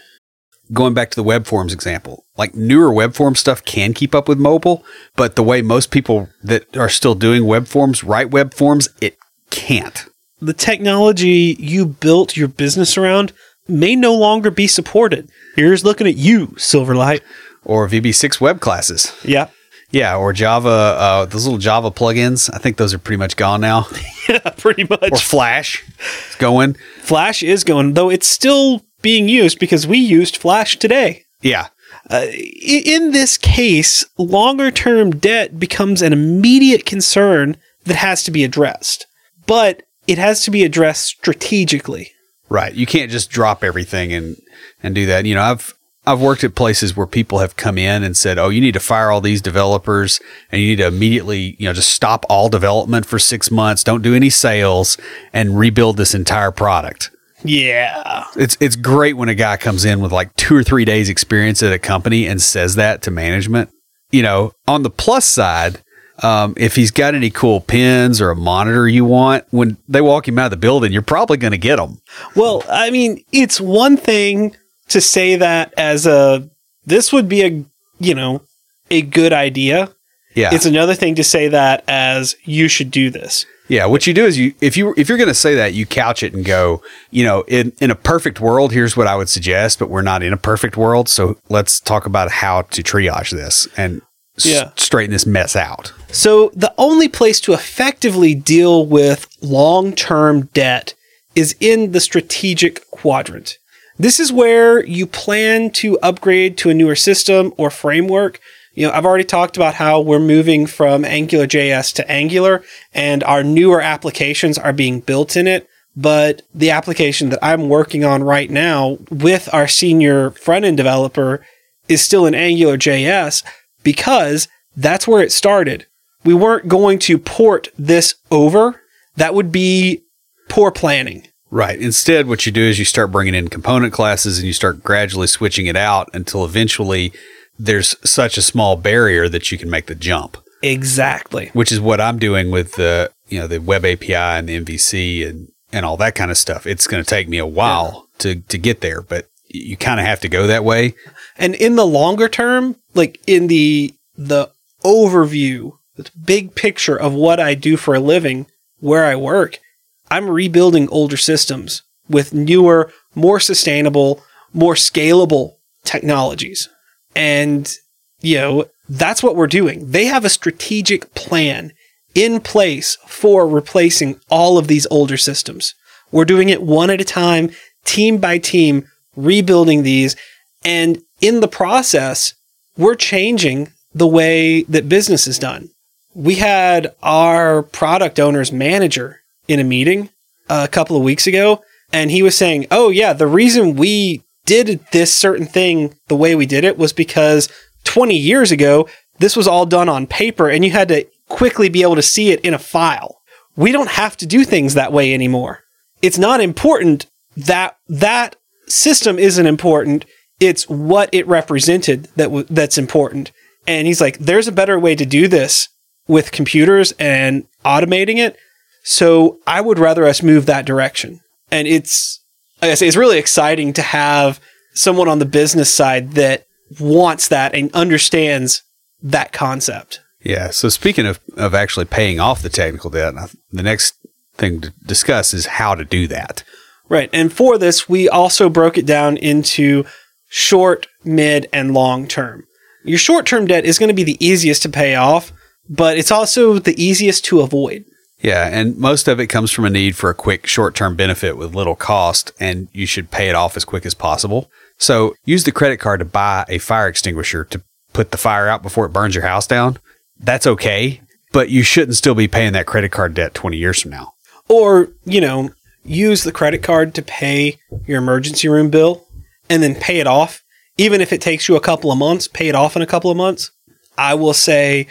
going back to the web forms example, like newer web form stuff can keep up with mobile, but the way most people that are still doing web forms write web forms, it can't. The technology you built your business around may no longer be supported. Here's looking at you, Silverlight. Or VB6 web classes. Yeah. Yeah. Or Java, uh, those little Java plugins. I think those are pretty much gone now. Yeah, pretty much. or Flash is going. Flash is going, though it's still being used because we used Flash today. Yeah. Uh, in this case, longer term debt becomes an immediate concern that has to be addressed, but it has to be addressed strategically. Right. You can't just drop everything and and do that. You know, I've I've worked at places where people have come in and said, "Oh, you need to fire all these developers and you need to immediately, you know, just stop all development for 6 months, don't do any sales and rebuild this entire product." Yeah. It's it's great when a guy comes in with like 2 or 3 days experience at a company and says that to management. You know, on the plus side, um, if he's got any cool pins or a monitor you want, when they walk him out of the building, you're probably going to get them. Well, I mean, it's one thing to say that as a this would be a, you know, a good idea. Yeah. It's another thing to say that as you should do this. Yeah, what you do is you if you if you're going to say that, you couch it and go, you know, in in a perfect world, here's what I would suggest, but we're not in a perfect world, so let's talk about how to triage this and s- straighten this mess out. So, the only place to effectively deal with long term debt is in the strategic quadrant. This is where you plan to upgrade to a newer system or framework. You know, I've already talked about how we're moving from Angular JS to Angular and our newer applications are being built in it. But the application that I'm working on right now with our senior front end developer is still in Angular JS because that's where it started. We weren't going to port this over. That would be poor planning. Right. Instead, what you do is you start bringing in component classes and you start gradually switching it out until eventually there's such a small barrier that you can make the jump, Exactly. which is what I'm doing with the, you know, the web API and the MVC and, and all that kind of stuff. It's going to take me a while to, to get there, but you kind of have to go that way. And in the longer term, like in the the overview, the big picture of what I do for a living, where I work, I'm rebuilding older systems with newer, more sustainable, more scalable technologies. And you know, that's what we're doing. They have a strategic plan in place for replacing all of these older systems. We're doing it one at a time, team by team, rebuilding these. And in the process, we're changing the way that business is done. We had our product owner's manager in a meeting uh, a couple of weeks ago, and he was saying, Oh, yeah, the reason we did this certain thing the way we did it was because 20 years ago, this was all done on paper and you had to quickly be able to see it in a file. We don't have to do things that way anymore. It's not important that that system isn't important. It's what it represented that w- that's important. And he's like, there's a better way to do this with computers and automating it. So I would rather us move that direction. And it's, like I say, it's really exciting to have someone on the business side that wants that and understands that concept. Yeah. So speaking of, of actually paying off the technical debt, the next thing to discuss is how to do that. Right. And for this, we also broke it down into short, mid, and long term. Your short term debt is going to be the easiest to pay off, but it's also the easiest to avoid. Yeah, and most of it comes from a need for a quick short-term benefit with little cost, and you should pay it off as quick as possible. So use the credit card to buy a fire extinguisher to put the fire out before it burns your house down. That's okay, but you shouldn't still be paying that credit card debt 20 years from now. Or, you know, use the credit card to pay your emergency room bill and then pay it off. Even if it takes you a couple of months, pay it off in a couple of months. I will say,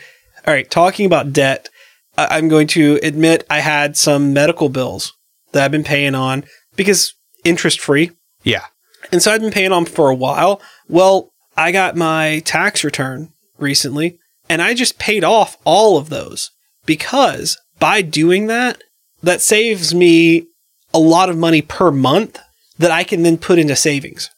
all right, talking about debt, I- I'm going to admit I had some medical bills that I've been paying on because interest free. Yeah. And so I've been paying on for a while. Well, I got my tax return recently and I just paid off all of those because by doing that, that saves me a lot of money per month that I can then put into savings.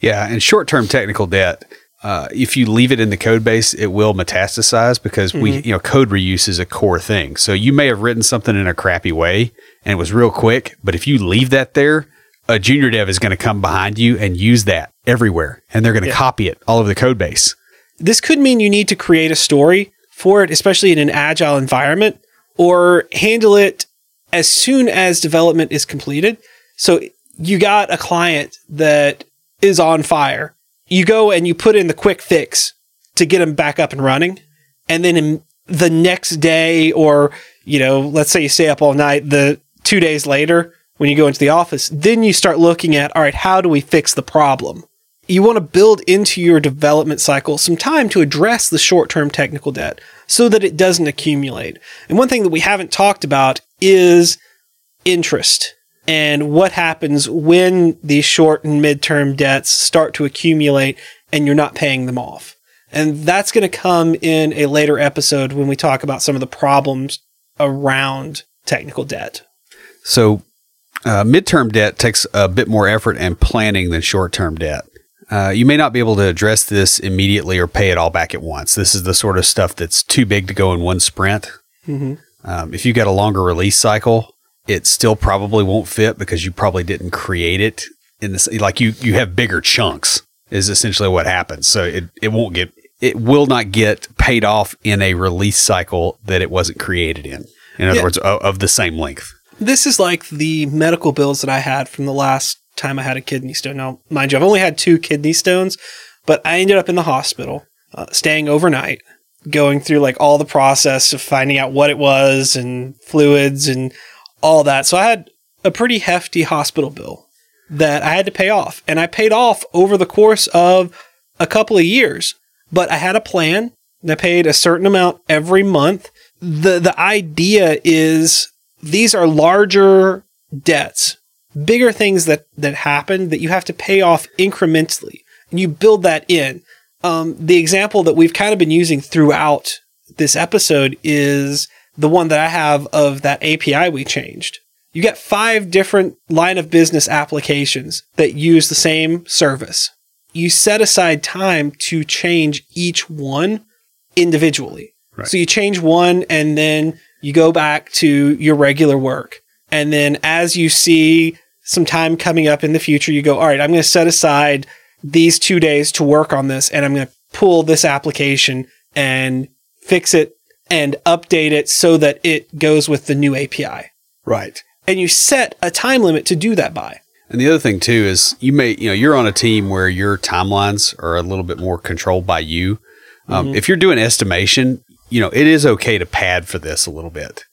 Yeah, and short-term technical debt, uh, if you leave it in the code base, it will metastasize because we, you know, code reuse is a core thing. So you may have written something in a crappy way and it was real quick, but if you leave that there, a junior dev is going to come behind you and use that everywhere, and they're going to Yeah. copy it all over the code base. This could mean you need to create a story for it, especially in an agile environment, or handle it as soon as development is completed. So you got a client that is on fire. You go and you put in the quick fix to get them back up and running. And then the next day, or, you know, let's say you stay up all night, the two days later, when you go into the office, then you start looking at, all right, how do we fix the problem? you want to build into your development cycle some time to address the short term technical debt so that it doesn't accumulate. And one thing that we haven't talked about is interest and what happens when these short and midterm debts start to accumulate and you're not paying them off. And that's going to come in a later episode when we talk about some of the problems around technical debt. So, uh, midterm debt takes a bit more effort and planning than short term debt. Uh, you may not be able to address this immediately or pay it all back at once. This is the sort of stuff that's too big to go in one sprint. Mhm. Um, if you've got a longer release cycle, it still probably won't fit because you probably didn't create it in this. Like you, you have bigger chunks is essentially what happens. So it, it won't get, it will not get paid off in a release cycle that it wasn't created in. In other Yeah. words, of, of the same length. This is like the medical bills that I had from the last time I had a kidney stone. Now, mind you, I've only had two kidney stones, but I ended up in the hospital, uh, staying overnight, going through like all the process of finding out what it was and fluids and all that. So I had a pretty hefty hospital bill that I had to pay off. And I paid off over the course of a couple of years, but I had a plan. and I paid a certain amount every month. The, the idea is these are larger debts, bigger things that, that happen that you have to pay off incrementally. And you build that in. Um, the example that we've kind of been using throughout this episode is the one that I have of that API we changed. You get five different line of business applications that use the same service. You set aside time to change each one individually. Right. So you change one and then you go back to your regular work. And then as you see some time coming up in the future, you go, all right, I'm going to set aside these two days to work on this and I'm going to pull this application and fix it and update it so that it goes with the new API. Right. And you set a time limit to do that by. And the other thing too is you may, you know, you're on a team where your timelines are a little bit more controlled by you. Um, If you're doing estimation, you know, it is okay to pad for this a little bit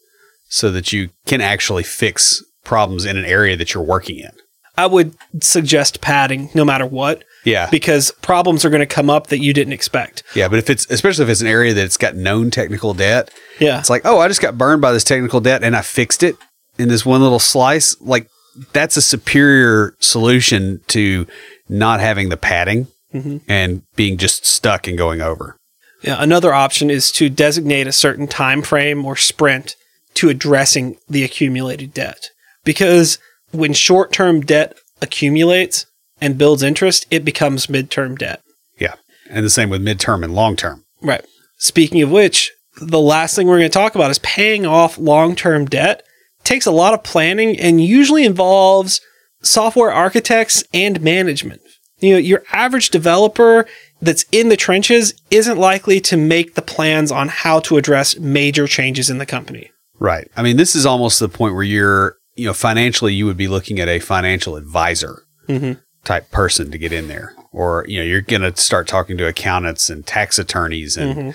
so that you can actually fix problems in an area that you're working in. I would suggest padding no matter what Yeah. because problems are going to come up that you didn't expect. Yeah. But if it's, especially if it's an area that's got known technical debt, Yeah. it's like, oh, I just got burned by this technical debt and I fixed it in this one little slice. Like that's a superior solution to not having the padding mm-hmm. and being just stuck and going over. Yeah, another option is to designate a certain time frame or sprint to addressing the accumulated debt. Because when short-term debt accumulates and builds interest, it becomes midterm debt. Yeah. And the same with midterm and long term. Right. Speaking of which, the last thing we're going to talk about is paying off long-term debt. takes a lot of planning and usually involves software architects and management. You know, your average developer that's in the trenches isn't likely to make the plans on how to address major changes in the company. Right. I mean, this is almost the point where you're, you know, financially, you would be looking at a financial advisor Mhm. Type person to get in there. Or, you know, you're going to start talking to accountants and tax attorneys and, mm-hmm.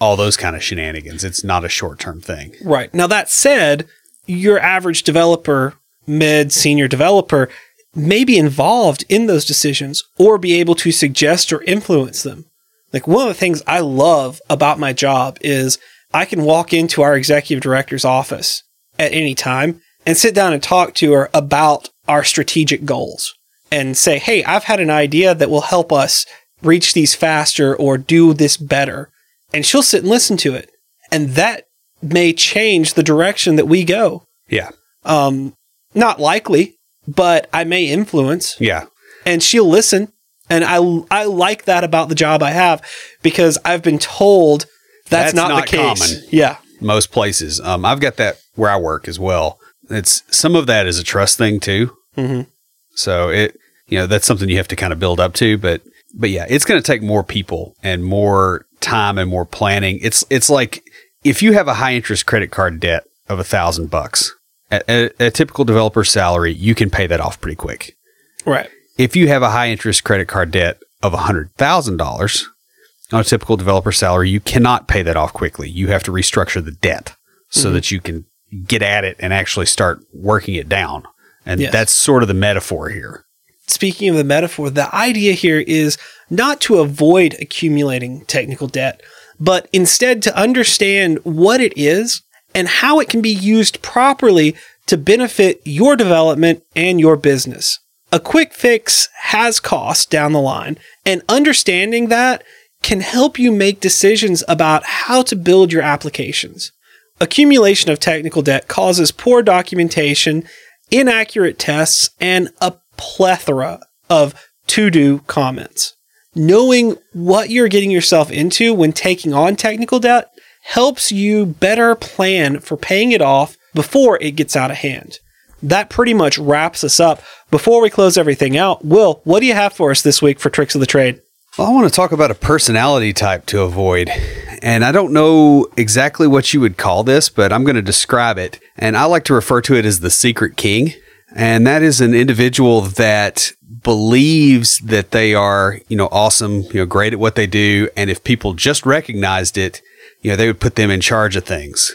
all those kind of shenanigans. It's not a short term thing. Right. Now, that said, your average developer, mid, senior developer, may be involved in those decisions or be able to suggest or influence them. Like one of the things I love about my job is I can walk into our executive director's office at any time and sit down and talk to her about our strategic goals and say, Hey, I've had an idea that will help us reach these faster or do this better. And she'll sit and listen to it. And that may change the direction that we go. Yeah. Um, not likely, but I may influence Yeah. and she'll listen. And I, I like that about the job I have because I've been told that's, That's not, not the case. common. Yeah. Most places. Um, I've got that where I work as well. It's some of that is a trust thing too. Mhm. So it, you know, that's something you have to kind of build up to. But, but yeah, it's going to take more people and more time and more planning. It's, it's like if you have a high interest credit card debt of a thousand bucks at a, a typical developer salary, you can pay that off pretty quick. Right. if you have a high interest credit card debt of a $100,000 on a typical developer salary, you cannot pay that off quickly. You have to restructure the debt so mm-hmm. that you can get at it and actually start working it down. And Yes. that's sort of the metaphor here. Speaking of the metaphor, the idea here is not to avoid accumulating technical debt, but instead to understand what it is and how it can be used properly to benefit your development and your business. A quick fix has costs down the line, and understanding that can help you make decisions about how to build your applications. Accumulation of technical debt causes poor documentation, inaccurate tests, and a plethora of to do comments. Knowing what you're getting yourself into when taking on technical debt helps you better plan for paying it off before it gets out of hand. That pretty much wraps us up. Before we close everything out, Will, what do you have for us this week for Tricks of the Trade? Well, I want to talk about a personality type to avoid. And I don't know exactly what you would call this, but I'm going to describe it. And I like to refer to it as the secret king. And that is an individual that believes that they are, you know, awesome, you know, great at what they do. And if people just recognized it, you know, they would put them in charge of things.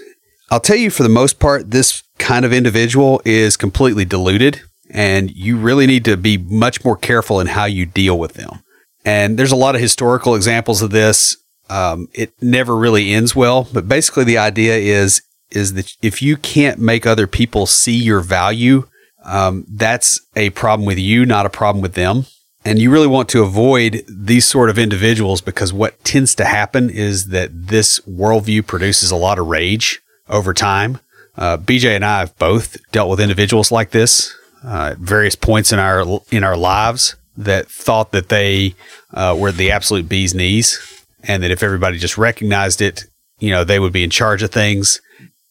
I'll tell you for the most part, this kind of individual is completely deluded and you really need to be much more careful in how you deal with them. And there's a lot of historical examples of this. Um, it never really ends well, but basically the idea is is that if you can't make other people see your value, um, that's a problem with you, not a problem with them. And you really want to avoid these sort of individuals because what tends to happen is that this worldview produces a lot of rage over time. Uh, Beej and I have both dealt with individuals like this uh, at various points in our in our lives that thought that they uh, were the absolute bee's knees, and that if everybody just recognized it, you know, they would be in charge of things.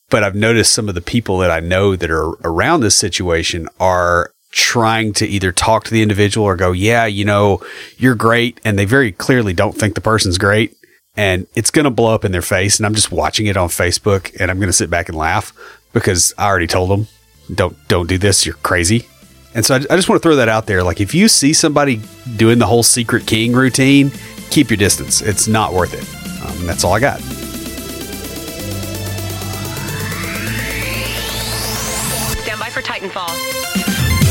But I've noticed some of the people that I know that are around this situation are trying to either talk to the individual or go, yeah, you know, you're great. And they very clearly don't think the person's great. And it's going to blow up in their face. And I'm just watching it on Facebook and I'm going to sit back and laugh because I already told them, don't, don't do this. You're crazy. And so I, I just want to throw that out there. Like if you see somebody doing the whole secret king routine, keep your distance. It's not worth it. Um, that's all I got. Stand by for Titanfall.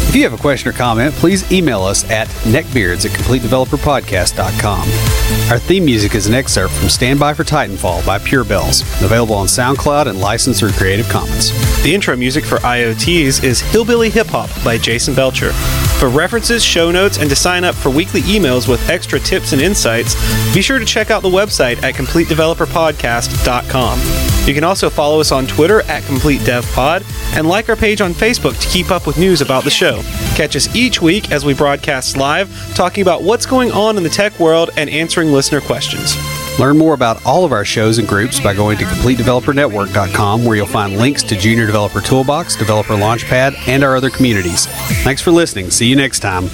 If you have a question or comment, please email us at neckbeards at completedeveloperpodcast.com. Our theme music is an excerpt from Stand By for Titanfall by Pure Bells, available on SoundCloud and licensed through Creative Commons. The intro music for IoTs is Hillbilly Hip Hop by Jason Belcher. For references, show notes, and to sign up for weekly emails with extra tips and insights, be sure to check out the website at CompleteDeveloperPodcast.com. You can also follow us on Twitter at CompleteDevPod and like our page on Facebook to keep up with news about the show. Catch us each week as we broadcast live, talking about what's going on in the tech world and answering listener questions. Learn more about all of our shows and groups by going to CompleteDeveloperNetwork.com, where you'll find links to Junior Developer Toolbox, Developer Launchpad, and our other communities. Thanks for listening. See you next time.